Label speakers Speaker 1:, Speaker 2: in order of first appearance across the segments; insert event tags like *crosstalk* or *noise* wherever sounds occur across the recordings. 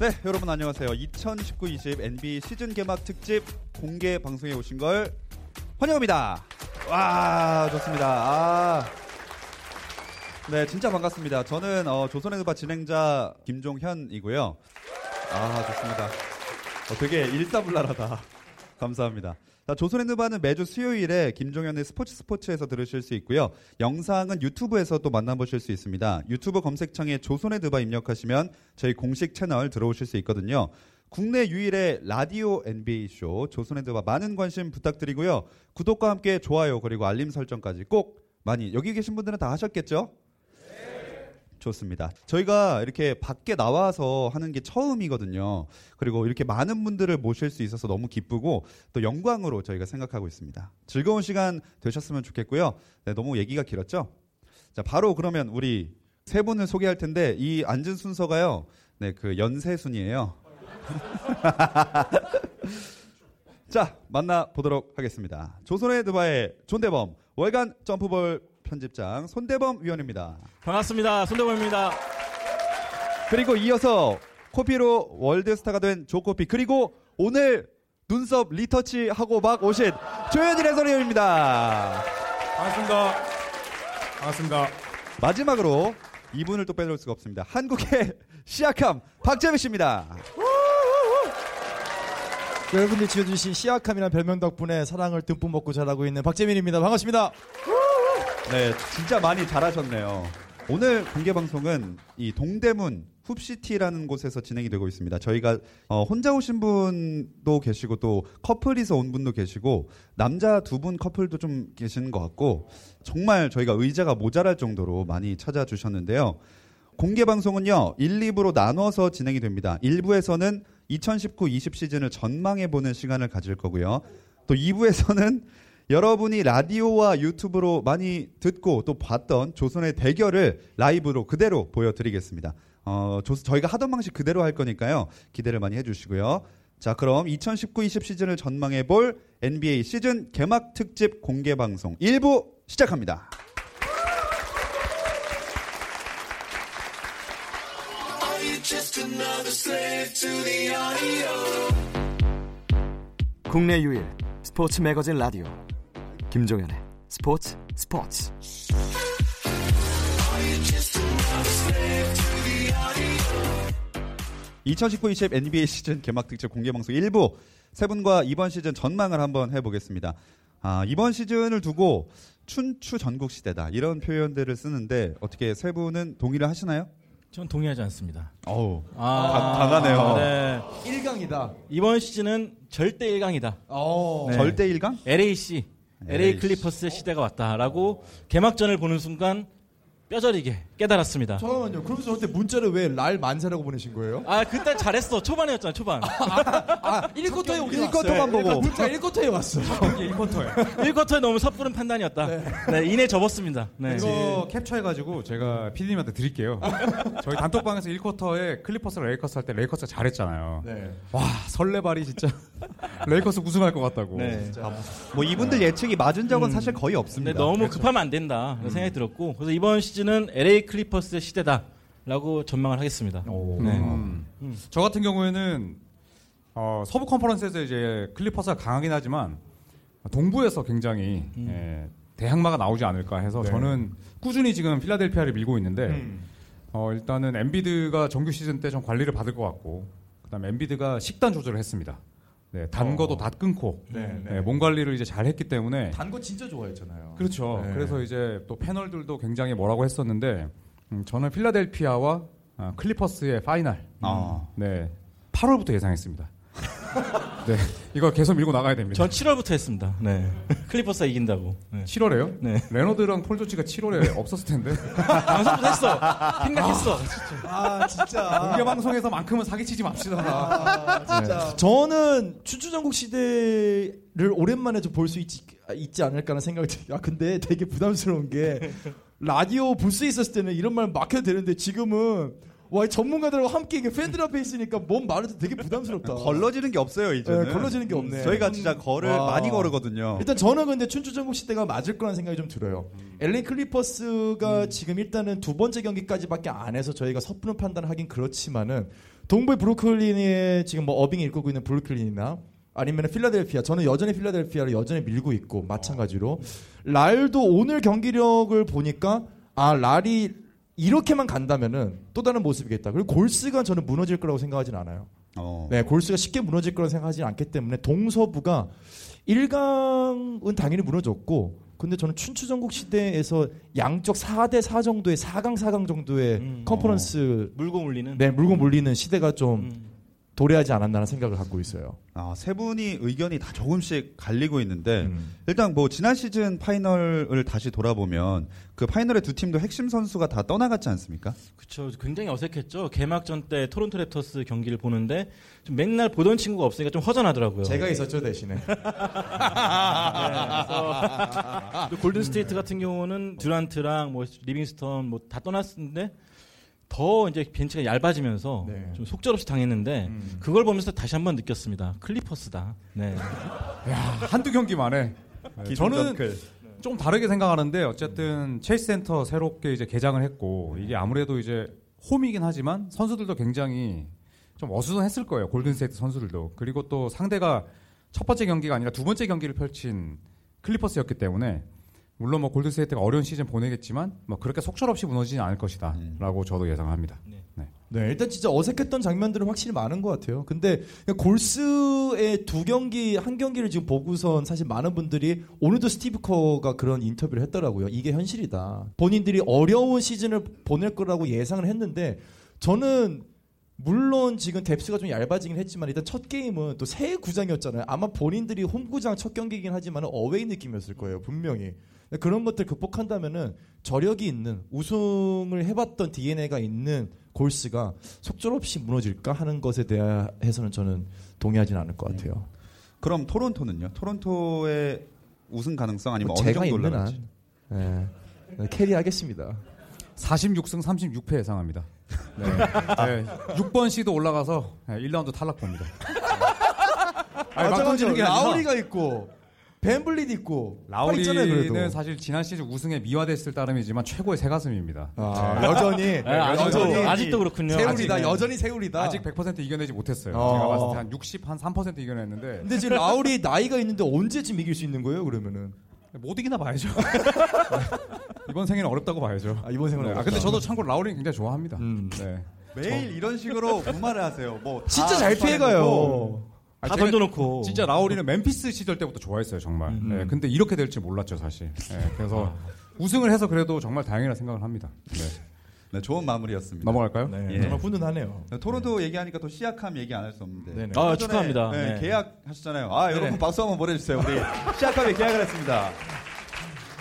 Speaker 1: 네, 여러분 안녕하세요. 2019-20 NBA 시즌 개막 특집 공개 방송에 오신 걸 환영합니다. 와, 좋습니다. 아. 네, 진짜 반갑습니다. 저는 어, 조선의 누바 진행자 김종현이고요. 아, 좋습니다. 어, 되게 일사불란하다. 감사합니다. 자, 조선의 누바는 매주 수요일에 김종현의 스포츠 스포츠에서 들으실 수 있고요. 영상은 유튜브에서 또 만나보실 수 있습니다. 유튜브 검색창에 조선의 누바 입력하시면 저희 공식 채널 들어오실 수 있거든요. 국내 유일의 라디오 NBA 쇼 조선의 누바 많은 관심 부탁드리고요. 구독과 함께 좋아요 그리고 알림 설정까지 꼭 많이 여기 계신 분들은 다 하셨겠죠? 좋습니다. 저희가 이렇게 밖에 나와서 하는 게 처음이거든요. 그리고 이렇게 많은 분들을 모실 수 있어서 너무 기쁘고 또 영광으로 저희가 생각하고 있습니다. 즐거운 시간 되셨으면 좋겠고요. 네, 너무 얘기가 길었죠? 자, 바로 그러면 우리 세 분을 소개할 텐데 이 앉은 순서가요. 네, 그 연세 순이에요. *laughs* 자, 만나 보도록 하겠습니다. 조선의 드바의 존대범 월간 점프볼 편집장 손대범 위원입니다.
Speaker 2: 반갑습니다. 손대범입니다.
Speaker 1: 그리고 이어서 코피로 월드스타가 된 조코피 그리고 오늘 눈썹 리터치 하고 막 오신 조현일 해설위원입니다.
Speaker 3: 반갑습니다. 반갑습니다.
Speaker 1: 마지막으로 이분을 또 빼놓을 수가 없습니다. 한국의 *laughs* 시약함 박재민 씨입니다.
Speaker 4: 여러분들이 지어주신 시약함이라는 별명 덕분에 사랑을 듬뿍 먹고 자라고 있는 박재민입니다. 반갑습니다.
Speaker 1: 네, 진짜 많이 잘하셨네요. 오늘 공개 방송은 이 동대문 훅시티라는 곳에서 진행이 되고 있습니다. 저희가 어, 혼자 오신 분도 계시고 또 커플이서 온 분도 계시고 남자 두 분 커플도 좀 계시는 것 같고 정말 저희가 의자가 모자랄 정도로 많이 찾아주셨는데요. 공개 방송은요 1, 2부로 나눠서 진행이 됩니다. 1부에서는 2019-20 시즌을 전망해 보는 시간을 가질 거고요. 또 2부에서는 여러분이 라디오와 유튜브로 많이 듣고 또 봤던 조선의 대결을 라이브로 그대로 보여드리겠습니다. 어, 조, 저희가 하던 방식 그대로 할 거니까요. 기대를 많이 해주시고요. 자, 그럼 2019-20 시즌을 전망해 볼 NBA 시즌 개막 특집 공개 방송 1부 시작합니다.
Speaker 5: 국내 유일 스포츠 매거진 라디오 김종현의 스포츠 스포츠
Speaker 1: 2019-20 NBA 시즌 개막 특집 공개 방송 1부 세 분과 이번 시즌 전망을 한번 해보겠습니다. 아, 이번 시즌을 두고 춘추 전국 시대다 이런 표현들을 쓰는데 어떻게 세 분은 동의를 하시나요?
Speaker 2: 전 동의하지 않습니다.
Speaker 1: 어우
Speaker 2: 아,
Speaker 1: 강- 강하네요.
Speaker 2: 네.
Speaker 4: 1강이다.
Speaker 2: 이번 시즌은 절대 1강이다.
Speaker 4: 어.
Speaker 2: 네.
Speaker 1: 절대 1강?
Speaker 2: LAC, LA. 클리퍼스의 시대가 왔다라고 개막전을 보는 순간 뼈저리게 깨달았습니다.
Speaker 4: 잠깐만요. 그러면서 저한테 문자를 왜 랄 만세라고 보내신 거예요?
Speaker 2: 아, 그때 잘했어. 초반이었잖아, 초반.
Speaker 4: 아, 1쿼터에 오긴
Speaker 1: 1쿼터만 보고
Speaker 4: 문자 1쿼터에 왔어.
Speaker 2: 1쿼터에 너무 섣부른 판단이었다. 네, 이내 접었습니다. 네.
Speaker 3: 이거 캡처해가지고 제가 PD님한테 드릴게요. 저희 단톡방에서 1쿼터에 클리퍼스랑 레이커스 할 때 레이커스가 잘했잖아요.
Speaker 4: 네.
Speaker 3: 와 설레발이 진짜 레이커스 우승할 것 같다고.
Speaker 2: 네.
Speaker 1: 뭐 이분들 예측이 맞은 적은
Speaker 2: 음.
Speaker 1: 사실 거의 없습니다.
Speaker 2: 너무 급하면 안 된다. 그런 생각이 들었고. 그래서 이번 시즌은 LA 클리퍼스의 시대다라고 전망을 하겠습니다. 네.
Speaker 3: 음. 저 같은 경우에는 어, 서부 컨퍼런스에서 이제 클리퍼스가 강하긴 하지만 동부에서 굉장히 예, 대항마가 나오지 않을까 해서
Speaker 4: 네.
Speaker 3: 저는 꾸준히 지금 필라델피아를 밀고 있는데
Speaker 4: 음.
Speaker 3: 어, 일단은 엠비드가 정규 시즌 때 좀 관리를 받을 것 같고 그다음에 엠비드가 식단 조절을 했습니다. 네, 단
Speaker 4: 어.
Speaker 3: 거도 다 끊고
Speaker 4: 네,
Speaker 3: 네, 몸 관리를 이제 잘 했기 때문에
Speaker 4: 단 거 진짜 좋아했잖아요.
Speaker 3: 그렇죠.
Speaker 4: 네.
Speaker 3: 그래서 이제 또 패널들도 굉장히 뭐라고 했었는데 음, 저는 필라델피아와 아, 클리퍼스의 파이널
Speaker 1: 아.
Speaker 3: 네 8월부터 예상했습니다. *laughs* 네 이거 계속 밀고 나가야 됩니다.
Speaker 2: 전 7월부터 했습니다. 네. *laughs* 클리퍼스가 이긴다고. 네.
Speaker 3: 7월에요?
Speaker 2: 네.
Speaker 3: 레너드랑 폴 조지가 7월에 없었을 텐데 *laughs*
Speaker 2: 방송도 했어. 생각했어.
Speaker 4: 아, 진짜.
Speaker 3: 공개 방송에서만큼은 사기치지 맙시다.
Speaker 4: 아, 진짜. 저는 춘추전국 시대를 오랜만에 좀 볼 수 있지, 있지 않을까라는 생각이 들어요. 아, 근데 되게 부담스러운 게 라디오 부스에 있었을 때는 이런 말막 해도 되는데 지금은 와, 이 전문가들하고 함께 이게 팬들 앞에 있으니까 뭔 말해도 되게 부담스럽다.
Speaker 1: 걸러지는 게 없어요 이제는.
Speaker 4: 네, 걸러지는 게 없네.
Speaker 1: 저희가 진짜 걸을
Speaker 4: 와.
Speaker 1: 많이 거르거든요.
Speaker 4: 일단 저는 근데 춘추전국 시대가 맞을 거라는 생각이 좀 들어요. LA 클리퍼스가 지금 일단은 두 번째 경기까지밖에 안 해서 저희가 섣부른 판단을 하긴 그렇지만은 동부의 브루클린에 지금 뭐 어빙이 일구고 있는 브루클린이나 아니면 필라델피아 저는 여전히 필라델피아를 여전히 밀고 있고 마찬가지로 랄도 오늘 경기력을 보니까 아 랄이 이렇게만 간다면은 또 다른 모습이겠다. 그리고 골스가 저는 무너질 거라고 생각하진 않아요.
Speaker 1: 어.
Speaker 4: 네, 골스가 쉽게 무너질 거라고 생각하지 않기 때문에 동서부가 1강은 당연히 무너졌고 근데 저는 춘추전국 시대에서 양쪽 4대 4 정도의 4강 4강 정도의
Speaker 2: 음.
Speaker 4: 컨퍼런스
Speaker 2: 물고 물리는.
Speaker 4: 네, 물고 물리는 시대가 좀
Speaker 2: 음.
Speaker 4: 도래하지 않았나라는 생각을 갖고 있어요.
Speaker 1: 아, 세 분이 의견이 다 조금씩 갈리고 있는데
Speaker 4: 음.
Speaker 1: 일단 뭐 지난 시즌 파이널을 다시 돌아보면 그 파이널의 두 팀도 핵심 선수가 다 떠나갔지 않습니까?
Speaker 2: 그쵸. 굉장히 어색했죠. 개막전 때 토론토 랩터스 경기를 보는데 좀 맨날 보던 친구가 없으니까 좀 허전하더라고요.
Speaker 4: 제가 있었죠 대신에. *laughs*
Speaker 2: 네, 골든 스테이트 같은 경우는 듀란트랑 뭐 리빙스턴 뭐 다 떠났는데 더 이제 벤치가 얇아지면서
Speaker 4: 네.
Speaker 2: 좀 속절없이 당했는데
Speaker 4: 음.
Speaker 2: 그걸 보면서 다시 한번 느꼈습니다. 클리퍼스다. 네. *laughs*
Speaker 3: 야, 한두 경기 만에. 네, 저는 좀 다르게 생각하는데 어쨌든 체이스 센터 새롭게 이제 개장을 했고 이게 아무래도 이제 홈이긴 하지만 선수들도 굉장히 좀 어수선했을 거예요. 골든스테이트 선수들도. 그리고 또 상대가 첫 번째 경기가 아니라 두 번째 경기를 펼친 클리퍼스였기 때문에 물론 뭐 골든스테이트가 어려운 시즌 보내겠지만 뭐 그렇게 속절없이 무너지진 않을 것이다라고 저도 예상합니다.
Speaker 4: 네, 일단 진짜 어색했던 장면들은 확실히 많은 것 같아요. 근데 그냥 골스의 두 경기, 한 경기를 지금 보고선 사실 많은 분들이 오늘도 스티브 커가 그런 인터뷰를 했더라고요. 이게 현실이다. 본인들이 어려운 시즌을 보낼 거라고 예상을 했는데 저는 물론 지금 뎁스가 좀 얇아지긴 했지만 일단 첫 게임은 또 새 구장이었잖아요. 아마 본인들이 홈구장 첫 경기이긴 하지만 어웨이 느낌이었을 거예요. 분명히. 그런 것들 극복한다면은 저력이 있는 우승을 해봤던 DNA가 있는 골스가 속절없이 무너질까 하는 것에 대해서는 저는 동의하진 않을 것 같아요.
Speaker 1: 그럼 토론토는요? 토론토의 우승 가능성 아니면
Speaker 4: 뭐
Speaker 1: 어느
Speaker 4: 제가
Speaker 1: 정도
Speaker 4: 있는
Speaker 1: 올라갈지?
Speaker 4: 한 네. 캐리하겠습니다.
Speaker 3: 46승 36패 예상합니다. 네. 네. 6번 시도 올라가서 1라운드 탈락 봅니다. 아니, 게 아니라
Speaker 4: 라우리가 있고 벤블릿 있고
Speaker 3: 라우리는. 사실 지난 시즌 우승에 미화됐을 따름이지만 최고의 새가슴입니다.
Speaker 4: 아, 여전히
Speaker 2: 네, 아직도,
Speaker 4: 여전히
Speaker 2: 아직도 그렇군요.
Speaker 4: 세울이다.
Speaker 3: 아직, 네.
Speaker 4: 여전히 세울이다.
Speaker 3: 아직 100% 이겨내지 못했어요.
Speaker 4: 어.
Speaker 3: 제가 봤을 때 한 60, 한 3% 이겨냈는데
Speaker 4: 근데 지금 라울이 나이가 있는데 언제쯤 이길 수 있는 거예요? 그러면은
Speaker 3: 못 이기나 봐야죠. *laughs* 이번 생에는 어렵다고 봐야죠.
Speaker 4: 아, 이번 생은
Speaker 3: 네. 아, 근데 저도 참고로 라우리는 굉장히 좋아합니다.
Speaker 4: 음.
Speaker 3: 네.
Speaker 1: 매일 이런 식으로 무말을 하세요. 뭐
Speaker 4: 진짜 다잘 피해가요.
Speaker 3: 아,
Speaker 2: 다 던져놓고.
Speaker 3: 진짜 라우리는 멤피스 시절 때부터 좋아했어요, 정말.
Speaker 2: 음.
Speaker 3: 네, 근데 이렇게 될 줄 몰랐죠, 사실. 네, 그래서 우승을 해서 그래도 정말 다행이라 생각을 합니다. 네.
Speaker 1: 네, 좋은 마무리였습니다.
Speaker 3: 넘어갈까요?
Speaker 4: 네,
Speaker 1: 예.
Speaker 4: 정말 훈훈하네요.
Speaker 1: 네, 토론토 얘기하니까 또 시약함 얘기 안 할 수 없는데.
Speaker 4: 네네.
Speaker 2: 아, 축하합니다.
Speaker 1: 네,
Speaker 2: 네.
Speaker 1: 계약하셨잖아요. 아, 여러분
Speaker 4: 네네.
Speaker 1: 박수 한번 보내주세요. 우리 *laughs* 시약함에 계약을 했습니다.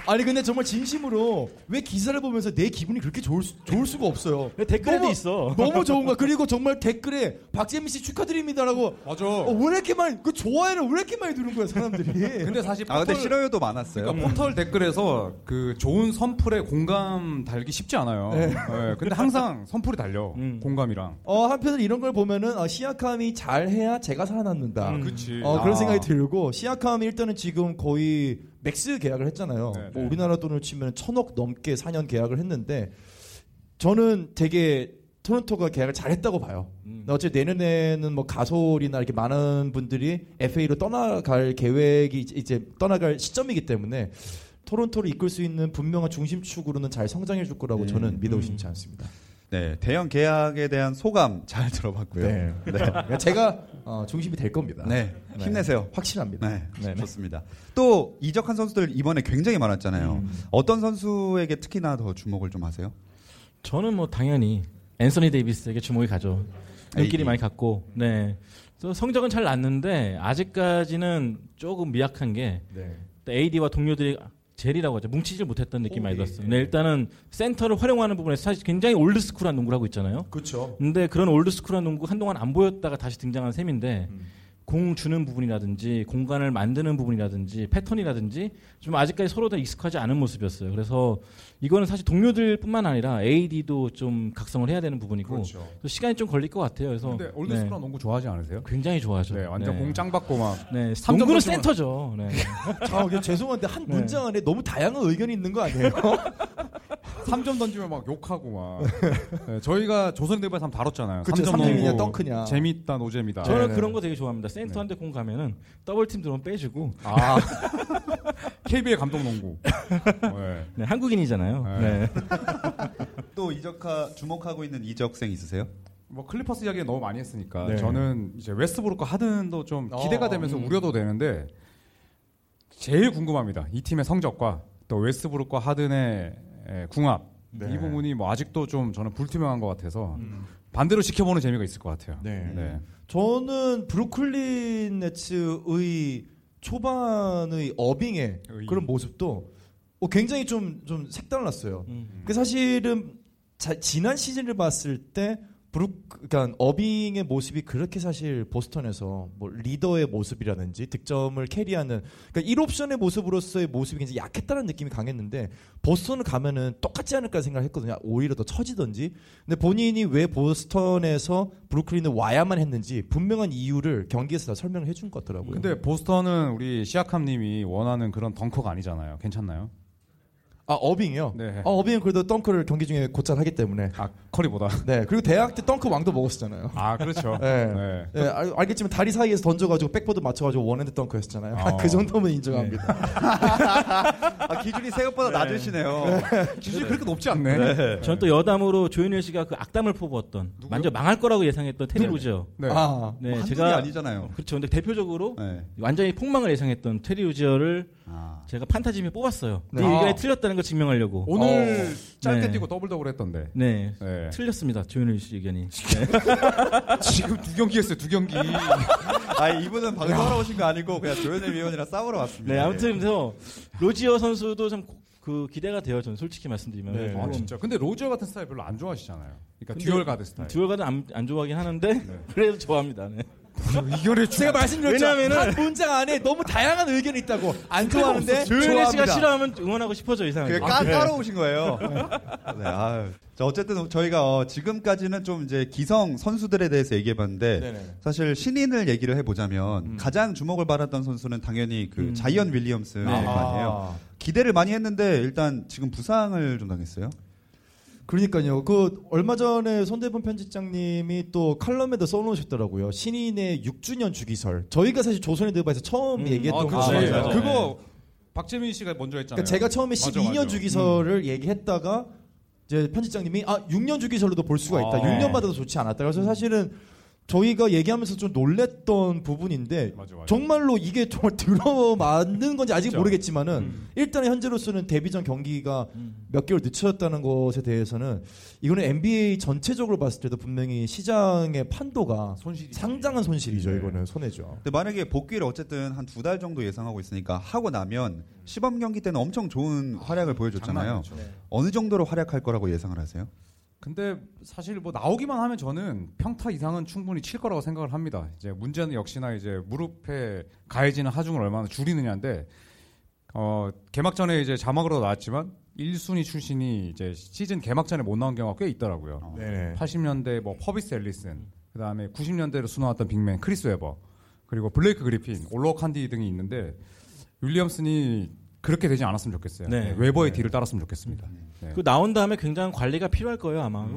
Speaker 4: 아니 근데 정말 진심으로 왜 기사를 보면서 내 기분이 그렇게 좋을, 수, 좋을 수가 없어요.
Speaker 2: 댓글에도
Speaker 4: 너무-
Speaker 2: 있어.
Speaker 4: 너무 좋은 거야. 그리고 정말 댓글에 박재민 씨 축하드립니다라고
Speaker 3: 맞아.
Speaker 4: 어, 왜 이렇게 많이 그 좋아요를 왜 이렇게 많이 누른 거야 사람들이. *laughs*
Speaker 3: 근데 사실
Speaker 1: 아, 근데
Speaker 3: 포털-
Speaker 1: 싫어요도 많았어요.
Speaker 3: 그러니까 포털 댓글에서 그 좋은 선풀에 공감 달기 쉽지 않아요.
Speaker 4: 네.
Speaker 3: 네, 근데 항상 선풀이 달려.
Speaker 2: 음.
Speaker 3: 공감이랑.
Speaker 4: 어 한편으로 이런 걸 보면은 어, 시아캄이 잘해야 제가 살아남는다.
Speaker 2: 음.
Speaker 3: 그치.
Speaker 4: 어, 그런
Speaker 3: 아.
Speaker 4: 생각이 들고 시아캄이 일단은 지금 거의 max 계약을 했잖아요.
Speaker 3: 네,
Speaker 4: 뭐
Speaker 3: 네.
Speaker 4: 우리나라 돈을 치면 천억 넘게 4년 계약을 했는데 저는 되게 토론토가 계약을 잘했다고 봐요.
Speaker 2: 음.
Speaker 4: 어차피 내년에는 뭐 가솔이나 이렇게 많은 분들이 FA로 떠나갈 계획이 이제- 떠나갈 시점이기 때문에 토론토를 이끌 수 있는 분명한 중심축으로는 잘 성장해 줄 거라고
Speaker 1: 음.
Speaker 4: 저는 믿어 의심치 않습니다.
Speaker 1: 네, 대형 계약에 대한 소감 잘 *laughs* 들어봤고요.
Speaker 4: 네. 그러니까 제가 어, 중심이 될 겁니다.
Speaker 1: 네, 힘내세요.
Speaker 4: 확실합니다.
Speaker 1: 네,
Speaker 4: 네, 네.
Speaker 1: 좋습니다. 또 이적한 선수들 이번에 굉장히 많았잖아요.
Speaker 4: 음.
Speaker 1: 어떤 선수에게 특히나 더 주목을 좀 하세요?
Speaker 2: 저는 뭐 당연히 앤서니 데이비스에게 주목이 가죠. 눈길이
Speaker 1: AD.
Speaker 2: 많이 갔고, 네. 그래서 성적은 잘 났는데 아직까지는 조금 미약한 게
Speaker 4: 네.
Speaker 2: AD와 동료들이 젤이라고 하죠. 뭉치질 못했던 느낌 이 많이
Speaker 4: 오, 예,
Speaker 2: 들었어요.
Speaker 4: 예.
Speaker 2: 네, 일단은 센터를 활용하는 부분에서 사실 굉장히 old school한 농구를 하고 있잖아요.
Speaker 4: 그렇죠.
Speaker 2: 근데 그런 old school한 농구 한동안 안 보였다가 다시 등장한 셈인데
Speaker 4: 음.
Speaker 2: 공 주는 부분이라든지 공간을 만드는 부분이라든지 패턴이라든지 좀 아직까지 서로 다 익숙하지 않은 모습이었어요. 그래서 이거는 사실 동료들뿐만 아니라 AD도 좀 각성을 해야 되는 부분이고
Speaker 3: 그렇죠.
Speaker 2: 또 시간이 좀 걸릴 것 같아요. 그래서
Speaker 3: 근데 old school한
Speaker 2: 네,
Speaker 3: 농구 좋아하지 않으세요?
Speaker 2: 굉장히 좋아하죠.
Speaker 3: 네, 완전
Speaker 2: 네.
Speaker 3: 공짱 받고 막.
Speaker 2: 네,
Speaker 3: 삼
Speaker 2: 농구는
Speaker 3: 점
Speaker 2: 센터죠. 네. *laughs*
Speaker 4: 아, 죄송한데 한
Speaker 2: 네.
Speaker 4: 문장 안에 너무 다양한 의견이 있는 거 아니에요? *laughs*
Speaker 3: 3점 던지면 막 욕하고 막. 네, 저희가 한번 다뤘잖아요.
Speaker 4: 그쵸,
Speaker 3: 3점
Speaker 4: 삼점이냐,
Speaker 3: 농구.
Speaker 4: 덩크냐.
Speaker 3: 재밌다 노잼이다.
Speaker 2: 저는
Speaker 4: 네네.
Speaker 2: 그런 거 되게 좋아합니다. 센터한테 공 가면은 더블팀 들어오면 빼주고
Speaker 3: 아. *laughs* KBL 감독 농구. *laughs* 네.
Speaker 2: 네, 한국인이잖아요.
Speaker 3: 네.
Speaker 2: 네. *laughs*
Speaker 1: 또 이적하 주목하고 있는 이적생 있으세요?
Speaker 3: 뭐 클리퍼스 이야기 너무 많이 했으니까
Speaker 2: 네.
Speaker 3: 저는 이제 웨스트브룩과 하든도 좀 기대가
Speaker 4: 어,
Speaker 3: 되면서
Speaker 2: 음.
Speaker 3: 우려도 되는데 제일 궁금합니다. 이 팀의 성적과 또 웨스트브룩과 하든의 에, 궁합
Speaker 4: 네.
Speaker 3: 이 부분이 뭐 아직도 좀 저는 불투명한 것 같아서 반대로 지켜보는 재미가 있을 것 같아요.
Speaker 4: 네.
Speaker 3: 네.
Speaker 4: 저는 브루클린 네츠의 초반의 어빙의
Speaker 3: 의.
Speaker 4: 그런 모습도 어, 굉장히 좀, 좀 색달랐어요.
Speaker 2: 음.
Speaker 4: 그 사실은 자- 지난 시즌을 봤을 때 브룩 그러니까 어빙의 모습이 그렇게 사실 보스턴에서 뭐 리더의 모습이라든지 득점을 carry하는 그러니까 1옵션의 모습으로서의 모습이 굉장히 약했다는 느낌이 강했는데 보스턴을 가면은 똑같지 않을까 생각했거든요. 오히려 더 처지던지. 근데 본인이 왜 보스턴에서 브루클린을 와야만 했는지 분명한 이유를 경기에서 다 설명을 해준 것 같더라고요.
Speaker 3: 근데 보스턴은 우리 시아캄 님이 원하는 그런 dunker가 아니잖아요. 괜찮나요?
Speaker 4: 아 어빙이요.
Speaker 3: 네.
Speaker 4: 아, 어빙은 그래도 덩크를 경기 중에 곧잘 하기 때문에.
Speaker 3: 아 커리보다.
Speaker 4: 네. 그리고 대학 때 덩크 왕도 먹었었잖아요.
Speaker 3: 아 그렇죠.
Speaker 4: 네.
Speaker 3: 네.
Speaker 4: 네, 알, 알겠지만 다리 사이에서 던져가지고 백보드 맞춰가지고 one hand 덩크였잖아요.
Speaker 3: 어.
Speaker 4: 그 정도면 인정합니다.
Speaker 1: 아, 기준이 생각보다 낮으시네요.
Speaker 3: 기준이 그렇게 높지 않네.
Speaker 2: 저는 또 여담으로 조현일 씨가 그 악담을 퍼부었던? 완전 망할 거라고 예상했던 테리 로지어.
Speaker 3: 네.
Speaker 4: 아,
Speaker 2: 네,
Speaker 1: 개
Speaker 2: 제가
Speaker 1: 아니잖아요.
Speaker 2: 그렇죠. 근데 대표적으로
Speaker 1: 네.
Speaker 2: 완전히 폭망을 예상했던 테리 로지어를
Speaker 1: 아.
Speaker 2: 제가 판타지에 뽑았어요.
Speaker 4: 네.
Speaker 2: 이 의견이
Speaker 3: 아.
Speaker 2: 틀렸다는 걸 증명하려고.
Speaker 3: 오늘 짧게
Speaker 2: 네.
Speaker 3: 뛰고 double double 했던데.
Speaker 2: 네.
Speaker 3: 네.
Speaker 2: 틀렸습니다. 조현일 씨 의견이. *laughs*
Speaker 3: 지금 두 경기 했어요. 두 경기. *laughs*
Speaker 1: 아, 이분은 방송하러 오신 거 아니고 그냥 조현일 위원이랑 싸우러 왔습니다.
Speaker 2: 네, 아무튼 그래서 로지어 선수도 좀그 기대가 돼요. 저는 솔직히 말씀드리면.
Speaker 4: 네.
Speaker 3: 아
Speaker 2: 조금
Speaker 3: 진짜. 근데 로지어 같은 스타일 별로 안 좋아하시잖아요. 그러니까 dual guard 스타일.
Speaker 2: dual guard는 안, 안 좋아하긴 하는데 *laughs* 그래도 좋아합니다. 네.
Speaker 3: 이겨내
Speaker 4: 제가 말씀드렸죠.
Speaker 2: 왜냐면은-
Speaker 4: 한 문장 안에 너무 다양한 의견이 있다고 안 좋아하는데
Speaker 2: 조현일 씨가. 싫어하면 응원하고 싶어져 이상하게.
Speaker 1: 그게 까, 까러오신 거예요. 네, 아유. 자, 어쨌든 저희가 어, 지금까지는 좀 이제 기성 선수들에 대해서 얘기해 봤는데
Speaker 4: 네네.
Speaker 1: 사실 신인을 얘기를 해 보자면 가장 주목을 받았던 선수는 당연히 그
Speaker 2: 음.
Speaker 1: 자이언 윌리엄스일
Speaker 2: 네.
Speaker 1: 거 아니에요. 기대를 많이 했는데 일단 지금 부상을 좀 당했어요.
Speaker 4: 그러니까요. 그 얼마 전에 손대본 편집장님이 또 칼럼에도 써놓으셨더라고요. 신인의 6주년 주기설. 저희가 사실 조선의 드바에서 처음
Speaker 2: 음.
Speaker 4: 얘기했던
Speaker 3: 아,
Speaker 4: 거
Speaker 3: 그치.
Speaker 2: 맞아요, 맞아요.
Speaker 3: 그거 박재민 씨가 먼저 했잖아요.
Speaker 4: 그러니까 제가 처음에
Speaker 3: 맞아,
Speaker 4: 12년
Speaker 3: 맞아.
Speaker 4: 주기설을 얘기했다가 이제 편집장님이 아 6년 주기설로도 볼 수가 있다.
Speaker 3: 아.
Speaker 4: 6년마다도 좋지 않았다. 그래서 사실은 저희가 얘기하면서 좀 놀랬던 부분인데
Speaker 3: 맞아, 맞아.
Speaker 4: 정말로 이게 정말 들어맞는 건지 아직
Speaker 3: 그렇죠.
Speaker 4: 모르겠지만은
Speaker 2: 음.
Speaker 4: 일단 현재로서는 데뷔전 경기가
Speaker 2: 음.
Speaker 4: 몇 개월 늦춰졌다는 것에 대해서는 이거는 NBA 전체적으로 봤을 때도 분명히 시장의 판도가
Speaker 3: 손실이
Speaker 4: 상당한 손실이죠.
Speaker 3: 네.
Speaker 4: 이거는 손해죠.
Speaker 1: 근데 만약에 복귀를 어쨌든 한 두 달 정도 예상하고 있으니까 하고 나면 시범 경기 때는 엄청 좋은 활약을 보여줬잖아요.
Speaker 3: 아니죠.
Speaker 1: 어느 정도로 활약할 거라고 예상을 하세요?
Speaker 3: 근데 사실 뭐 나오기만 하면 저는 평타 이상은 충분히 칠 거라고 생각을 합니다. 이제 문제는 역시나 이제 무릎에 가해지는 하중을 얼마나 줄이느냐인데 어 개막전에 이제 자막으로 나왔지만 1순위 출신이 이제 시즌 개막전에 못 나온 경우가 꽤 있더라고요.
Speaker 4: 네.
Speaker 3: 80년대 뭐 퍼비스 앨리슨, 그다음에 90년대로 수놓았던 big man 크리스 웨버, 그리고 블레이크 그리핀, 올로워칸디 등이 있는데 윌리엄슨이 그렇게 되지 않았으면 좋겠어요.
Speaker 2: 네.
Speaker 3: 네, 웨버의 뒤를 따랐으면 좋겠습니다. 네.
Speaker 2: 그 나온 다음에 굉장히 관리가 필요할 거예요 아마.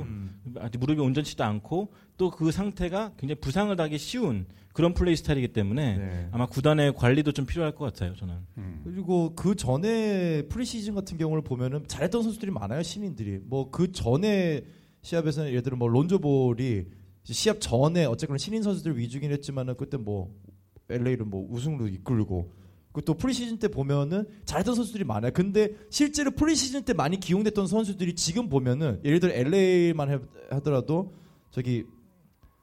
Speaker 2: 아직 무릎이 온전치도 않고 또 그 상태가 굉장히 부상을 당하기 쉬운 그런 플레이 스타일이기 때문에
Speaker 4: 네.
Speaker 2: 아마 구단의 관리도 좀 필요할 것 같아요 저는.
Speaker 3: 음.
Speaker 4: 그리고 그 전에 프리시즌 같은 경우를 보면은 잘했던 선수들이 많아요 신인들이 뭐 그 전에 시합에서는 예를 들어 뭐 론조볼이 시합 전에 어쨌거나 신인 선수들 위주긴 했지만은 그때 뭐 LA를 뭐 우승으로 이끌고 그 또 프리시즌 때 보면은 잘했던 선수들이 많아요. 근데 실제로 프리시즌 때 많이 기용됐던 선수들이 지금 보면은 예를 들어 LA만 해, 하더라도 저기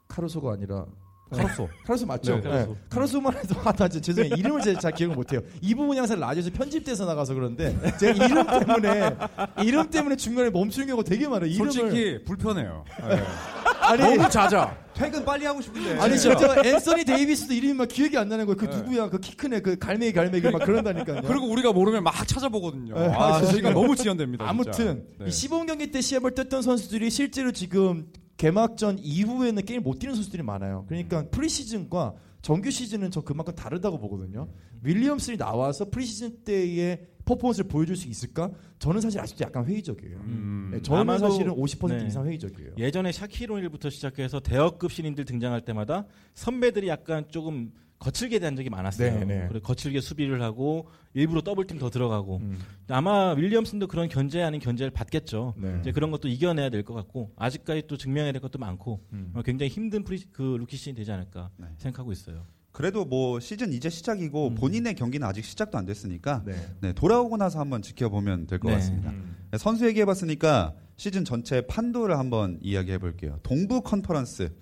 Speaker 4: 카루소가 아니라
Speaker 3: 카로소.
Speaker 4: 카루소 맞죠?
Speaker 3: 네,
Speaker 2: 카루소.
Speaker 4: 네. 카루소만 해도 *laughs* 아, 나 진짜 죄송해요. 이름을 제가 잘 기억을 못해요. 이 부분이 항상 라디오에서 편집돼서 나가서 그런데 제가 이름 때문에 이름 때문에 중간에 멈추는 경우가 되게 많아요. 이름을
Speaker 3: 솔직히 불편해요. 네. *laughs*
Speaker 4: 아니
Speaker 3: 너무 잦아.
Speaker 1: 퇴근 빨리 하고 싶은데.
Speaker 4: 아니 진짜 앤서니 데이비스도 이름이 막 기억이 안 나는 거예요. 그 누구야? 그 키 큰애 그 갈매기 갈매기 막 그런다니까요.
Speaker 3: 그리고 우리가 모르면 막 찾아보거든요.
Speaker 4: 네,
Speaker 3: 아,
Speaker 4: 맞아요.
Speaker 3: 시간 너무 지연됩니다.
Speaker 4: 아무튼
Speaker 3: 네.
Speaker 4: 이 시범 경기 때 시합을 뛰었던 선수들이 실제로 지금 개막전 이후에는 게임 못 뛰는 선수들이 많아요. 그러니까 preseason과 정규 시즌은 저 그만큼 다르다고 보거든요. 윌리엄슨이 나와서 프리시즌 때의 퍼포먼스를 보여줄 수 있을까? 저는 사실 아직도 약간 회의적이에요.
Speaker 3: 음.
Speaker 4: 네, 저는 사실은 50%
Speaker 2: 네.
Speaker 4: 이상 회의적이에요.
Speaker 2: 예전에 샤킬 오닐부터 시작해서 대어급 신인들 등장할 때마다 선배들이 약간 조금 거칠게 대한 적이 많았어요.
Speaker 4: 네, 네.
Speaker 2: 그리고 거칠게 수비를 하고 일부러 double team 더 들어가고
Speaker 4: 음.
Speaker 2: 아마 윌리엄슨도 그런 견제 아닌 견제를 받겠죠.
Speaker 4: 네.
Speaker 2: 이제 그런 것도 이겨내야 될 것 같고 아직까지 또 증명해야 될 것도 많고
Speaker 4: 음.
Speaker 2: 어, 굉장히 힘든 pre, 그 루키 시즌이 되지 않을까
Speaker 1: 네.
Speaker 2: 생각하고 있어요.
Speaker 1: 그래도 뭐 시즌 이제 시작이고
Speaker 2: 음.
Speaker 1: 본인의 경기는 아직 시작도 안 됐으니까
Speaker 4: 네.
Speaker 1: 네, 돌아오고 나서 한번 지켜보면 될것
Speaker 2: 네.
Speaker 1: 같습니다.
Speaker 4: 음.
Speaker 1: 네, 선수 얘기해봤으니까 시즌 전체 판도를 한번 이야기해 볼게요. 동부 컨퍼런스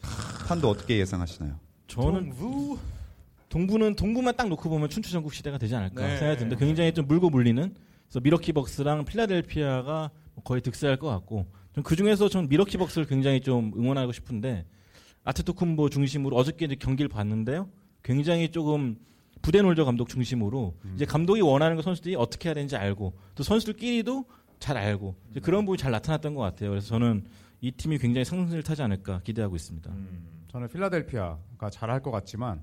Speaker 1: 판도 어떻게 예상하시나요?
Speaker 2: 저는 동부 는 동부만 딱 놓고 보면 춘추 전국 시대가 되지 않을까
Speaker 4: 네.
Speaker 2: 생각이 드는데 굉장히 좀 물고 물리는 그래서 밀워키 벅스랑 필라델피아가 거의 득세할 것 같고 그 중에서 전 밀워키 벅스를 굉장히 좀 응원하고 싶은데 아테토쿤보 중심으로 어저께 이제 경기를 봤는데요. 굉장히 조금 부데놀저 감독 중심으로 이제 감독이 원하는 거 선수들이 어떻게 해야 되는지 알고 또 선수들끼리도 잘 알고 이제 그런 부분이 잘 나타났던 것 같아요. 그래서 저는 이 팀이 굉장히 상승을 타지 않을까 기대하고 있습니다.
Speaker 3: 저는 필라델피아가 잘할 것 같지만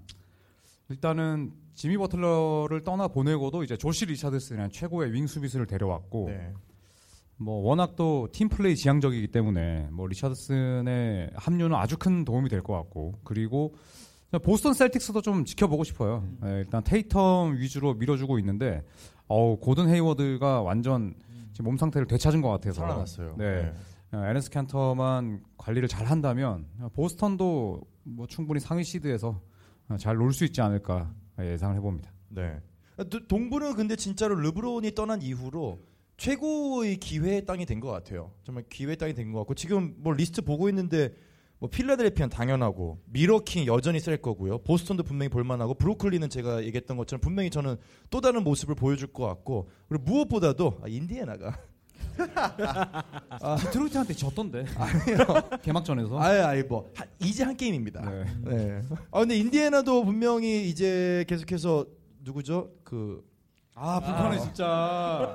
Speaker 3: 일단은 지미 버틀러를 떠나 보내고도 이제 조시 리차드슨이라는 최고의 윙 수비수를 데려왔고
Speaker 4: 네.
Speaker 3: 뭐 워낙 또 팀 플레이 지향적이기 때문에 뭐 리차드슨의 합류는 아주 큰 도움이 될 것 같고 그리고 보스턴 셀틱스도 좀 지켜보고 싶어요. 예, 일단 테이텀 위주로 밀어주고 있는데 어우 고든 헤이워드가 완전 지금 몸 상태를 되찾은 것 같아서
Speaker 4: 살아났어요.
Speaker 3: 네. 어, 에네스 캔터만 관리를 잘 한다면 보스턴도 뭐 충분히 상위 시드에서 어, 잘 놀 수 있지 않을까 예상을 해봅니다.
Speaker 4: 네. 도- 동부는 근데 진짜로 르브론이 떠난 이후로 최고의 기회의 땅이 된 것 같아요. 정말 기회의 땅이 된 것 같고 지금 뭐 리스트 보고 있는데 뭐 필라델피아는 당연하고 밀워킨 여전히 셀 거고요. 보스턴도 분명히 볼만하고 브루클린은 제가 얘기했던 것처럼 분명히 저는 또 다른 모습을 보여줄 것 같고 그리고 무엇보다도 아, 인디애나가
Speaker 3: 디트로이트한테 졌던데 *laughs* 개막전에서.
Speaker 4: 아예 아예 뭐 한- 이제 한 게임입니다.
Speaker 3: 네.
Speaker 4: 네. 아 근데 인디애나도 분명히 이제 계속해서 누구죠? 그
Speaker 3: 아 불편해 진짜.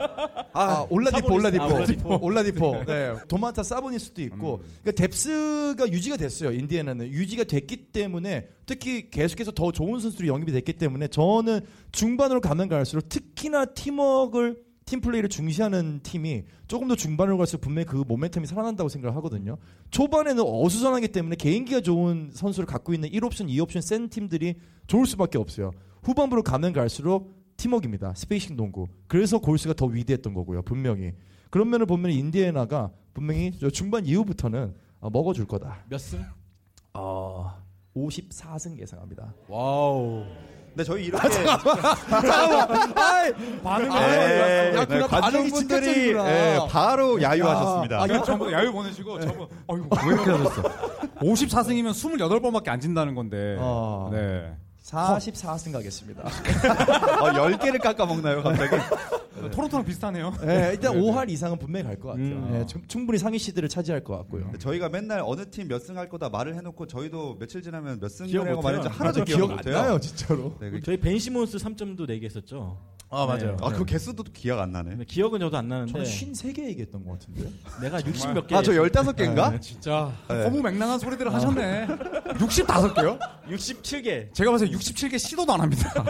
Speaker 4: 아, 올라디포,
Speaker 2: 사보니스.
Speaker 4: 올라디포,
Speaker 2: 아, 올라디포. *laughs*
Speaker 4: 올라디포. 네. 도만타스 사보니스도 있고, 그러니까 depth가 유지가 됐어요. 인디애나는 유지가 됐기 때문에 특히 계속해서 더 좋은 선수들이 영입이 됐기 때문에 저는 중반으로 가면 갈수록 특히나 팀워크를 팀 플레이를 중시하는 팀이 조금 더 중반으로 갈수록 분명히 그 모멘텀이 살아난다고 생각을 하거든요. 초반에는 어수선하기 때문에 개인기가 좋은 선수를 갖고 있는 1옵션, 2옵션 센 팀들이 좋을 수밖에 없어요. 후반부로 가면 갈수록 팀워크입니다. spacing 농구. 그래서 골스가 더 위대했던 거고요. 분명히. 그런 면을 보면 인디애나가 분명히 저 중반 이후부터는 어, 먹어줄 거다.
Speaker 2: 몇 승?
Speaker 4: 어, 54승 예상합니다.
Speaker 1: wow. 근데 저희 이렇게 *laughs*
Speaker 4: 아이, 반응이
Speaker 1: 네,
Speaker 4: 야,
Speaker 1: 네,
Speaker 4: 그나 반응이
Speaker 1: 관중분들이. 예, 바로 야유하셨습니다.
Speaker 3: 아, 전부 야유 보내시고 저분 어이구 왜 이렇게 하셨어? 54승이면 28번밖에 안 진다는 건데.
Speaker 4: 어.
Speaker 3: 네.
Speaker 4: 44승 가겠습니다.
Speaker 1: 어, 10개를 깎아먹나요, 갑자기?
Speaker 3: 토론토랑 비슷하네요.
Speaker 4: 네, 일단 5할 이상은 분명히 갈 것 같아요.
Speaker 2: 음.
Speaker 4: 네, 충- 충분히 상위 시드를 차지할 것 같고요.
Speaker 1: 저희가 맨날 어느 팀 몇 승 할 거다 말을 해놓고 저희도 며칠 지나면 몇 승이라고. 말했는지 하나도
Speaker 4: 저
Speaker 1: 기억
Speaker 4: 기억 안. 나요, 진짜로.
Speaker 1: 네, 그-
Speaker 2: 저희 벤 시몬스 3점도 내기 했었죠.
Speaker 4: 아, 맞아요.
Speaker 2: 네.
Speaker 1: 아, 그 개수도 기억 안 나네.
Speaker 2: 기억은 저도 안 나는데
Speaker 4: 저는 53개 얘기했던 것 같은데.
Speaker 2: 내가 60몇 개.
Speaker 1: 아, 저 15개인가?
Speaker 3: 진짜
Speaker 1: 네.
Speaker 3: 너무 맹랑한 소리들을 하셨네. *laughs* 65개요?
Speaker 2: 67개.
Speaker 3: 제가 봐서 67개 시도도 안 합니다. *laughs*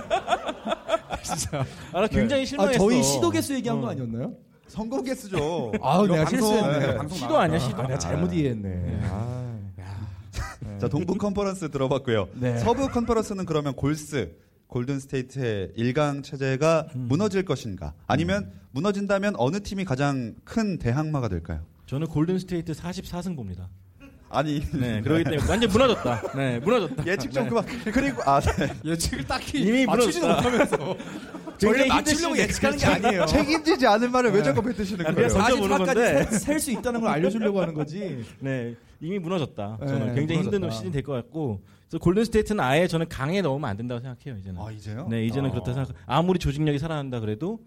Speaker 2: 아, 나 굉장히
Speaker 4: 아,
Speaker 2: 실망했어.
Speaker 4: 저희 시도 개수 얘기한 거
Speaker 2: 어.
Speaker 4: 아니었나요?
Speaker 1: 성공 개수죠.
Speaker 4: 아, 내가
Speaker 3: 방송,
Speaker 4: 실수했네.
Speaker 3: 네, 방송
Speaker 2: 시도 아니야. 시도.
Speaker 4: 아, 내가 잘못 이해했네. 아.
Speaker 1: 자, 동부 컨퍼런스 들어봤고요.
Speaker 4: 네.
Speaker 1: 서부 컨퍼런스는 그러면 골스, 골든 스테이트의 일강 체제가 무너질 것인가? 아니면 무너진다면 어느 팀이 가장 큰 대항마가 될까요?
Speaker 2: 저는 골든 스테이트 44승 봅니다.
Speaker 1: 아니,
Speaker 2: 네, 그러기 때문에 완전 무너졌다. 네, 무너졌다.
Speaker 1: 예측 좀 그만. 그리고, 아, 네.
Speaker 3: 예측을 딱히
Speaker 2: 이미
Speaker 3: 맞추지도
Speaker 2: 무너졌다.
Speaker 3: 못하면서 *laughs*
Speaker 4: 원래
Speaker 2: 굉장히
Speaker 4: 맞추려고 예측하는 게 아니에요.
Speaker 1: 책임지지 않은 말을 왜 자꾸 뱉으시는
Speaker 2: 아,
Speaker 1: 거예요?
Speaker 2: 그래서- 던져보는 건데.
Speaker 4: 44까지 셀 수 있다는 걸 알려주려고 하는 거지.
Speaker 2: 네, 이미 무너졌다.
Speaker 4: 네,
Speaker 2: 저는 굉장히 힘든
Speaker 4: 무너졌다.
Speaker 2: 시즌이 될것 같고, 그래서 골든 스테이트는 아예 저는 강에 넣으면 안 된다고 생각해요. 이제는.
Speaker 1: 아, 이제요?
Speaker 2: 네, 이제는
Speaker 1: 아.
Speaker 2: 그렇다 생각. 아무리 조직력이 살아난다 그래도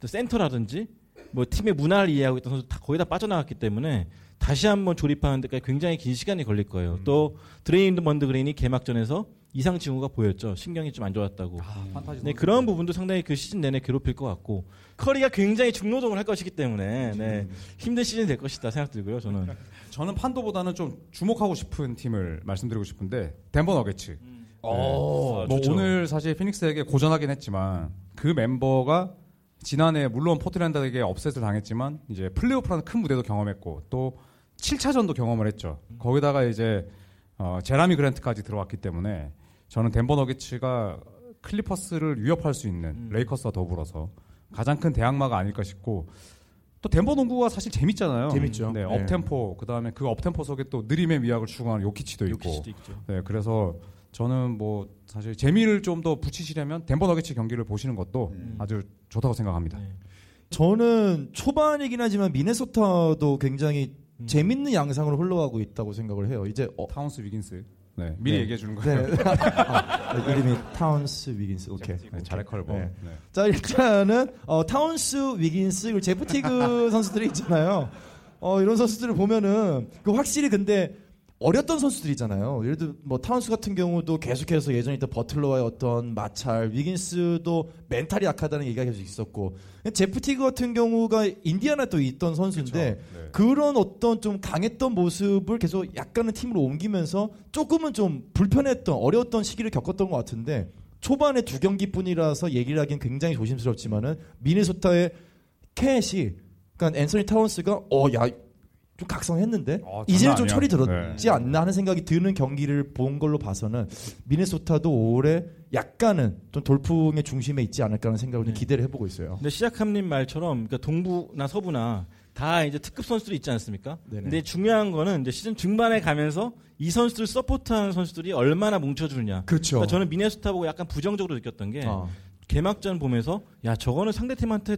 Speaker 2: 또 센터라든지 뭐 팀의 문화를 이해하고 있던 선수 다 거의 다 빠져나갔기 때문에 다시 한번 조립하는 데까지 굉장히 긴 시간이 걸릴 거예요. 또 드레이먼드 그린이 개막전에서 이상 징후가 보였죠. 신경이 좀 안 좋았다고.
Speaker 3: 판타지
Speaker 2: 네, 그런 부분도 상당히 그 시즌 내내 괴롭힐 것 같고 커리가 굉장히 중노동을 할 것이기 때문에 네, 힘든 시즌이 될 것이다 생각 들고요. 저는 *laughs*
Speaker 3: 저는 판도보다는 좀 주목하고 싶은 팀을 말씀드리고 싶은데 덴버 너게츠.
Speaker 2: 어,
Speaker 3: 뭐. 오늘 사실 피닉스에게 고전하긴 했지만 그 멤버가 지난해 물론 포트랜드에게 업셋을 당했지만 이제 플레이오프라는 큰 무대도 경험했고 또 7차전도 경험을 했죠. 거기다가 이제 어, 제라미 그랜트까지 들어왔기 때문에 저는 덴버 너기츠가 클리퍼스를 위협할 수 있는
Speaker 2: 음.
Speaker 3: 레이커스와 더불어서 가장 큰 대항마가 아닐까 싶고 또 덴버 농구가 사실 재밌잖아요.
Speaker 4: 재밌죠.
Speaker 3: 네,
Speaker 4: 네.
Speaker 3: up-tempo 그다음에 그 up-tempo 속에 또 느림의 미학을 추구하는 요키치도 있고.
Speaker 2: 요키치도 있죠.
Speaker 3: 네, 그래서 저는 뭐 사실 재미를 좀 더 붙이시려면 덴버 너기츠 경기를 보시는 것도
Speaker 1: 음.
Speaker 3: 아주 좋다고 생각합니다.
Speaker 2: 네.
Speaker 4: 저는 초반이긴 하지만 미네소타도 굉장히
Speaker 2: 음.
Speaker 4: 재밌는 양상으로 흘러가고 있다고 생각을 해요. 이제 어,
Speaker 3: 타운스 위긴스. 네, 미리
Speaker 4: 네.
Speaker 3: 얘기해 주는 거예요.
Speaker 4: 네. *laughs* 아, 이름이 타운스 위긴스. 오케이.
Speaker 3: 네, 자렛 컬버.
Speaker 4: 네.
Speaker 3: 네.
Speaker 4: 자 일단은 어, 타운스 위긴스 그리고 제프 티그 선수들이 있잖아요. 어, 이런 선수들을 보면은 그 확실히 근데 어렸던 선수들이잖아요. 예를 들어 뭐 타운스 같은 경우도 계속해서 예전에 있던 버틀러와의 어떤 마찰, 위긴스도 mental이 약하다는 얘기가 계속 있었고 제프 티그 같은 경우가 인디아나 또 있던 선수인데.
Speaker 3: 네.
Speaker 4: 그런 어떤 좀 강했던 모습을 계속 약간은 팀으로 옮기면서 조금은 좀 불편했던 어려웠던 시기를 겪었던 것 같은데 초반에 두 경기뿐이라서 얘기를 하기엔 굉장히 조심스럽지만은 미네소타의 캣이 그러니까 앤서니 타운스가 어 야 좀 각성했는데
Speaker 3: 어, 장난
Speaker 4: 이제는 좀
Speaker 3: 아니야.
Speaker 4: 철이 들었지
Speaker 3: 네.
Speaker 4: 않나 하는 생각이 드는 경기를 본 걸로 봐서는 미네소타도 올해 약간은 좀 돌풍의 중심에 있지 않을까 하는 생각을 좀
Speaker 2: 네.
Speaker 4: 기대를 해보고 있어요.
Speaker 2: 근데 시작함님 말처럼 그러니까 동부나 서부나 다 이제 특급 선수들이 있지 않습니까?
Speaker 4: 네네.
Speaker 2: 근데 중요한 거는 이제 시즌 중반에 가면서 이 선수들 서포트하는 선수들이 얼마나 뭉쳐주느냐.
Speaker 4: 그렇죠.
Speaker 2: 그러니까 저는 미네소타 보고 약간 부정적으로 느꼈던 게
Speaker 4: 아.
Speaker 2: 개막전 보면서 야 저거는 상대팀한테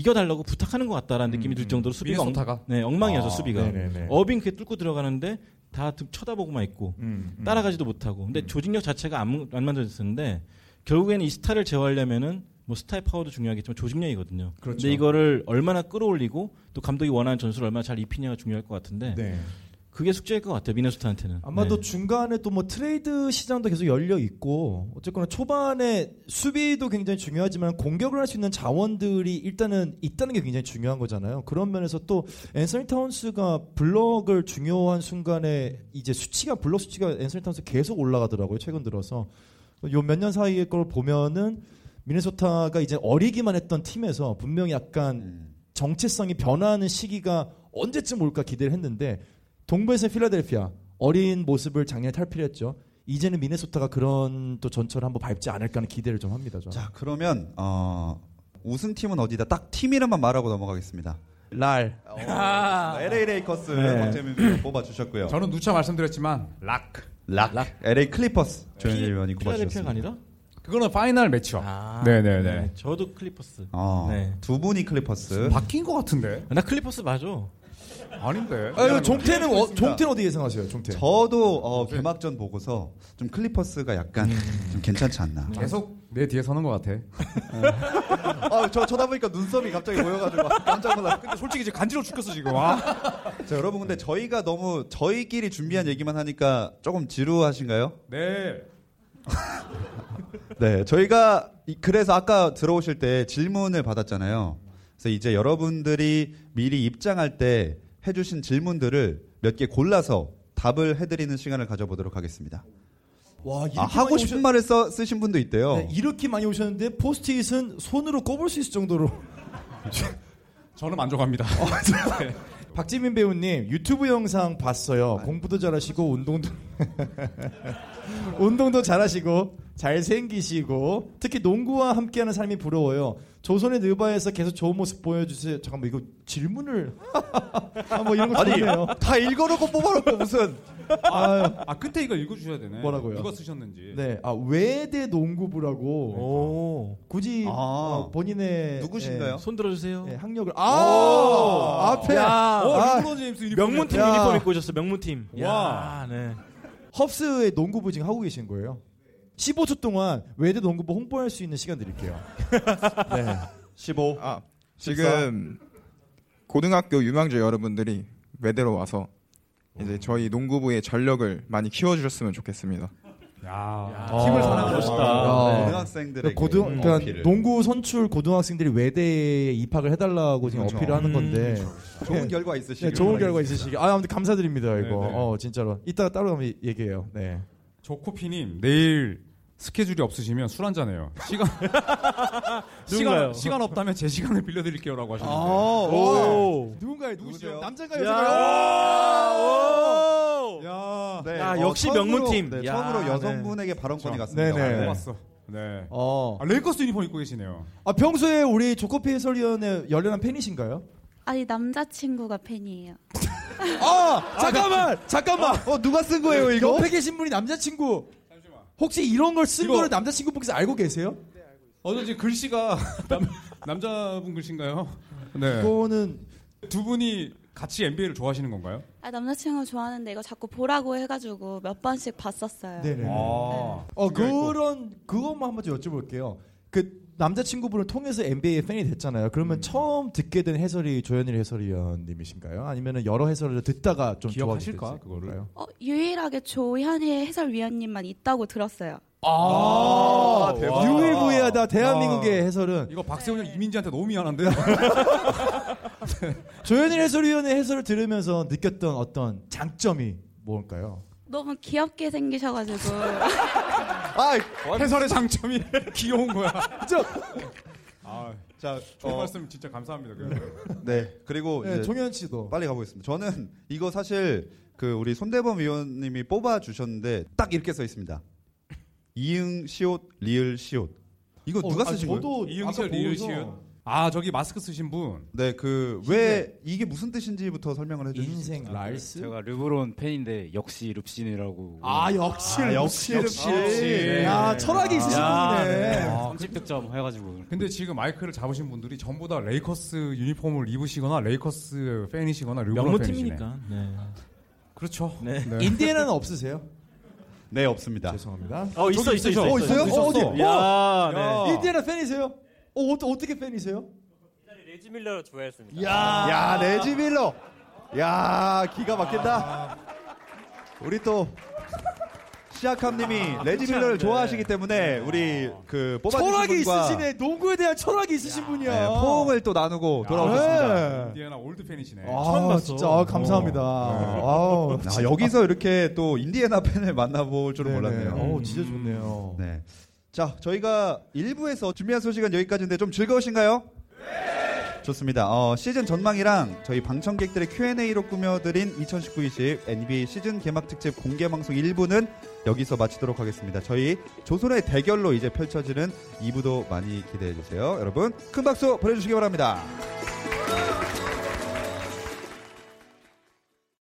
Speaker 2: 이겨달라고 부탁하는 것 같다라는 느낌이 들 정도로 수비가 엉,
Speaker 3: 미네소타가?
Speaker 2: 네, 엉망이어서
Speaker 3: 아,
Speaker 2: 수비가
Speaker 4: 네네네.
Speaker 2: 어빙 그게 뚫고 들어가는데 다 등- 쳐다보고만 있고
Speaker 4: 음, 음.
Speaker 2: 따라가지도 못하고 근데 조직력 자체가 안, 안 만들어졌었는데 결국에는 이 스타를 제어하려면은 뭐 스타의 파워도 중요하겠지만 조직력이거든요.
Speaker 4: 그렇죠.
Speaker 2: 근데 이거를 얼마나 끌어올리고 또 감독이 원하는 전술을 얼마나 잘 입히냐가 중요할 것 같은데
Speaker 4: 네.
Speaker 2: 그게 숙제일 것 같아요 미네소타한테는.
Speaker 4: 아마도
Speaker 2: 네.
Speaker 4: 중간에 또 뭐 트레이드 시장도 계속 열려 있고 어쨌거나 초반에 수비도 굉장히 중요하지만 공격을 할 수 있는 자원들이 일단은 있다는 게 굉장히 중요한 거잖아요. 그런 면에서 또 앤서니 타운스가 블럭을 중요한 순간에 이제 수치가 블럭 수치가 앤서니 타운스 계속 올라가더라고요. 최근 들어서 요 몇 년 사이의 걸 보면은 미네소타가 이제 어리기만 했던 팀에서 분명히 약간
Speaker 1: 음.
Speaker 4: 정체성이 변화하는 시기가 언제쯤 올까 기대를 했는데 동부에서 필라델피아 어린 모습을 작년에 탈피했죠. 이제는 미네소타가 그런 또 전철을 한번 밟지 않을까 하는 기대를 좀 합니다. 저는.
Speaker 1: 자 그러면 어, 우승팀은 어디다 딱 팀 이름만 말하고 넘어가겠습니다.
Speaker 4: 랄.
Speaker 1: 어, LA 레이커스
Speaker 4: 네.
Speaker 1: 박재민 위원 뽑아 주셨고요.
Speaker 3: 저는 누차 말씀드렸지만 락.
Speaker 1: 락. LA 클리퍼스 조현일
Speaker 2: 피-
Speaker 1: 위원이
Speaker 2: 필라델피아가
Speaker 1: 뽑아 주셨습니다.
Speaker 2: 아니라?
Speaker 3: 그거는 final matchup.
Speaker 2: 아,
Speaker 3: 네네 네.
Speaker 2: 저도 클리퍼스.
Speaker 1: 어,
Speaker 2: 네.
Speaker 1: 두 분이 클리퍼스.
Speaker 3: 바뀐 것 같은데.
Speaker 2: 나 클리퍼스 맞아.
Speaker 3: 아닌데.
Speaker 4: 아, 이거 종태는 어. 종태는 어디 예상하세요? 종태.
Speaker 1: 저도 어, 개막전 보고서 좀 클리퍼스가 약간 좀 괜찮지 않나.
Speaker 3: 계속 내 뒤에 서는 것 같아.
Speaker 1: 아, 저 쳐다보니까 눈썹이 갑자기 보여가지고 깜짝 놀랐어요.
Speaker 3: 근데 솔직히 이제 간지러워 죽겠어 지금. 와.
Speaker 1: 자, 여러분 근데 저희가 너무 저희끼리 준비한 얘기만 하니까 조금 지루하신가요?
Speaker 3: 네. *laughs*
Speaker 1: 네, 저희가 이- 그래서 아까 들어오실 때 질문을 받았잖아요. 그래서 이제 여러분들이 미리 입장할 때 해주신 질문들을 몇 개 골라서 답을 해드리는 시간을 가져보도록 하겠습니다.
Speaker 4: 와, 이렇게
Speaker 1: 아, 하고 싶은
Speaker 4: 오셨-
Speaker 1: 말을 써, 쓰신 분도 있대요.
Speaker 4: 네, 이렇게 많이 오셨는데 포스트잇은 손으로 꼽을 수 있을 정도로. *laughs*
Speaker 3: 저는 만족합니다. *laughs*
Speaker 4: 박지민 배우님 유튜브 영상 봤어요. 공부도 잘하시고 운동도 *laughs* 운동도 잘하시고 잘생기시고 특히 농구와 함께하는 삶이 부러워요. 조선의 느바에서 계속 좋은 모습 보여주세요. 잠깐만 이거 질문을 *laughs* 아, 뭐 이런 거 좋네요.
Speaker 1: 다 읽어놓고 뽑아놓고 무슨.
Speaker 4: 아,
Speaker 3: 아 끝에 이거 읽어주셔야 되네.
Speaker 4: 뭐라고요?
Speaker 3: 누가 쓰셨는지.
Speaker 4: 네, 아 외대 농구부라고
Speaker 2: 오.
Speaker 4: 굳이
Speaker 1: 아.
Speaker 4: 어, 본인의
Speaker 1: 누구신가요?
Speaker 2: 손 들어주세요.
Speaker 4: 예, 예, 학력을 아 앞에
Speaker 2: 야.
Speaker 3: 어,
Speaker 4: 아,
Speaker 3: 르브론 제임스 유니폼.
Speaker 2: 명문팀
Speaker 4: 야.
Speaker 2: 유니폼 입고 오셨어. 명문팀.
Speaker 3: 와.
Speaker 2: 야, 네.
Speaker 4: 헙스의 농구부 지금 하고 계신 거예요. 15초 동안 외대 농구부 홍보할 수 있는 시간 드릴게요. *laughs* 네.
Speaker 1: 15.
Speaker 6: 아, 지금 고등학교 유망주 여러분들이 외대로 와서 이제 저희 농구부의 전력을 많이 키워주셨으면 좋겠습니다.
Speaker 3: 야.
Speaker 2: 야,
Speaker 3: 팀을
Speaker 2: 아,
Speaker 3: 사랑하는
Speaker 2: 멋있다.
Speaker 4: 아, 네.
Speaker 1: 고등학생들에게
Speaker 4: 고등 그러니까
Speaker 1: 어필을.
Speaker 4: 농구 선출 고등학생들이 외대에 입학을 해달라고 지금
Speaker 1: 그렇죠.
Speaker 4: 어필을 하는 건데
Speaker 1: 좋은 결과 있으시길
Speaker 4: 네, 좋은. 결과 있으시길 아 아무튼 감사드립니다 이거
Speaker 3: 네, 네.
Speaker 4: 어 진짜로 이따가 따로 얘기해요 네
Speaker 3: 조코피님 내일 스케줄이 없으시면 술 한잔 해요. 시간 *laughs*
Speaker 2: 누군가요?
Speaker 3: 시간 시간 없다면 제 시간을 빌려 드릴게요라고
Speaker 4: 아,
Speaker 3: 하셨는데.
Speaker 4: 오. 누군가요? 누구세요?
Speaker 1: 누구세요?
Speaker 4: 남자인가요?
Speaker 2: 야.
Speaker 4: 여자인가요?
Speaker 3: 야.
Speaker 1: 네,
Speaker 2: 야,
Speaker 1: 어,
Speaker 2: 역시
Speaker 1: 처음으로,
Speaker 2: 명문팀.
Speaker 1: 네,
Speaker 2: 야,
Speaker 1: 처음으로
Speaker 2: 네.
Speaker 1: 여성분에게 발언권이
Speaker 3: 저-
Speaker 1: 갔습니다.
Speaker 4: 네네.
Speaker 1: 네.
Speaker 3: 뽑았어. 네.
Speaker 4: 어.
Speaker 3: 아, 레이커스 유니폼 입고 계시네요.
Speaker 4: 아, 평소에 우리 조커피 해설위원의 열렬한 팬이신가요?
Speaker 7: 아니 남자친구가 팬이에요. *laughs*
Speaker 4: 아, 잠깐만, 잠깐만.
Speaker 1: 어 누가 쓴 거예요 이거?
Speaker 4: 옆에 계신 분이 남자친구. 혹시 이런 걸 쓴 거를 남자친구분께서 알고 계세요?
Speaker 3: 어쩐지 글씨가 *laughs* 남, 남자분 글씨인가요? 네.
Speaker 4: 그거는
Speaker 3: 두 분이 같이 NBA를 좋아하시는 건가요?
Speaker 7: 아 남자친구 좋아하는데 이거 자꾸 보라고 해가지고 몇 번씩 봤었어요.
Speaker 4: 네네.
Speaker 3: 아.
Speaker 4: 어. 그런 그것만 한번 좀 여쭤볼게요. 그 남자친구분을 통해서 NBA 팬이 됐잖아요. 그러면 처음 듣게 된 해설이 조현일 해설위원님이신가요? 아니면 여러 해설을 듣다가 좀
Speaker 3: 기억하실까, 그거를?
Speaker 7: 어, 유일하게 조현희 해설위원님만 있다고 들었어요.
Speaker 4: 아,
Speaker 1: 대박.
Speaker 4: 유일무이하다 대한민국의 해설은
Speaker 3: 이거 박세훈 형 이민지한테 너무 미안한데. *laughs* *laughs*
Speaker 4: 조현일 해설위원의 해설을 들으면서 느꼈던 어떤 장점이 뭘까요?
Speaker 7: 너무 귀엽게 생기셔가지고 *laughs*
Speaker 1: 아,
Speaker 3: 해설의 장점이 *laughs* 귀여운 거야.
Speaker 4: 저,
Speaker 3: 아,
Speaker 1: 자,
Speaker 3: 좋은
Speaker 1: 어,
Speaker 3: 말씀 진짜 감사합니다. 그래도.
Speaker 1: 네 그리고
Speaker 4: 네,
Speaker 1: 이제
Speaker 4: 종현 씨도
Speaker 1: 빨리 가보겠습니다. 저는 이거 사실 그 우리 손대범 위원님이 뽑아 주셨는데 딱 이렇게 써 있습니다. 이응 시옷 리을 시옷. 이거 누가
Speaker 4: 어, 아,
Speaker 1: 쓰신 거예요?
Speaker 4: 저도
Speaker 3: 이응 시옷
Speaker 4: 아까
Speaker 3: 리을 시옷. 아 저기 마스크 쓰신 분.
Speaker 1: 네, 그 왜 이게 무슨 뜻인지부터 설명을 해주세요.
Speaker 4: 인생 랄스
Speaker 8: 제가 르브론 팬인데 역시 릅신이라고
Speaker 4: 아 역시
Speaker 1: 아,
Speaker 4: 역시
Speaker 1: 역시.
Speaker 4: 역시 야 철학이 있으신
Speaker 8: 야,
Speaker 4: 분이네
Speaker 3: 아,
Speaker 8: 30득점 해가지고
Speaker 3: 근데 지금 마이크를 잡으신 분들이 전부 다 레이커스 유니폼을 입으시거나 레이커스 팬이시거나 르브론 팬이시네.
Speaker 2: 명문팀이니까. 네.
Speaker 3: 그렇죠.
Speaker 2: 네. *laughs*
Speaker 4: 인디애나는 없으세요?
Speaker 1: 네, 없습니다.
Speaker 4: 죄송합니다
Speaker 2: 어 있어 있어 있어.
Speaker 4: 어, 있어요? 어, 어디?
Speaker 2: 야, 네.
Speaker 3: 야.
Speaker 4: 인디애나 팬이세요? 어, 어 어떻게 팬이세요?
Speaker 8: 레지 밀러 좋아했습니다.
Speaker 4: 야,
Speaker 1: 야, 레지 밀러. 야, 기가 막힌다. 우리 또 시아캄님이 레지 밀러를 좋아하시기 때문에 우리 그 뽑아주신
Speaker 4: 철학이
Speaker 1: 분과
Speaker 4: 있으시네. 농구에 대한 철학이 있으신 분이야.
Speaker 1: 네, 포옹을 또 나누고 돌아오셨습니다.
Speaker 4: 네.
Speaker 3: 인디애나 올드 팬이시네.
Speaker 4: 아,
Speaker 2: 처음 봤어.
Speaker 4: 진짜 아, 감사합니다. 아우,
Speaker 1: 아, 여기서 이렇게 또 인디애나 팬을 만나볼 줄은
Speaker 4: 네네.
Speaker 1: 몰랐네요.
Speaker 4: 어, 진짜 좋네요.
Speaker 1: 네. 자, 저희가 1부에서 준비한 소식은 여기까지인데 좀 즐거우신가요? 좋습니다. 어, 시즌 전망이랑 저희 방청객들의 Q&A로 꾸며드린 2019-20 NBA 시즌 개막 특집 공개 방송 1부는 여기서 마치도록 하겠습니다. 저희 조선의 대결로 이제 펼쳐지는 2부도 많이 기대해 주세요. 여러분, 큰 박수 보내주시기 바랍니다.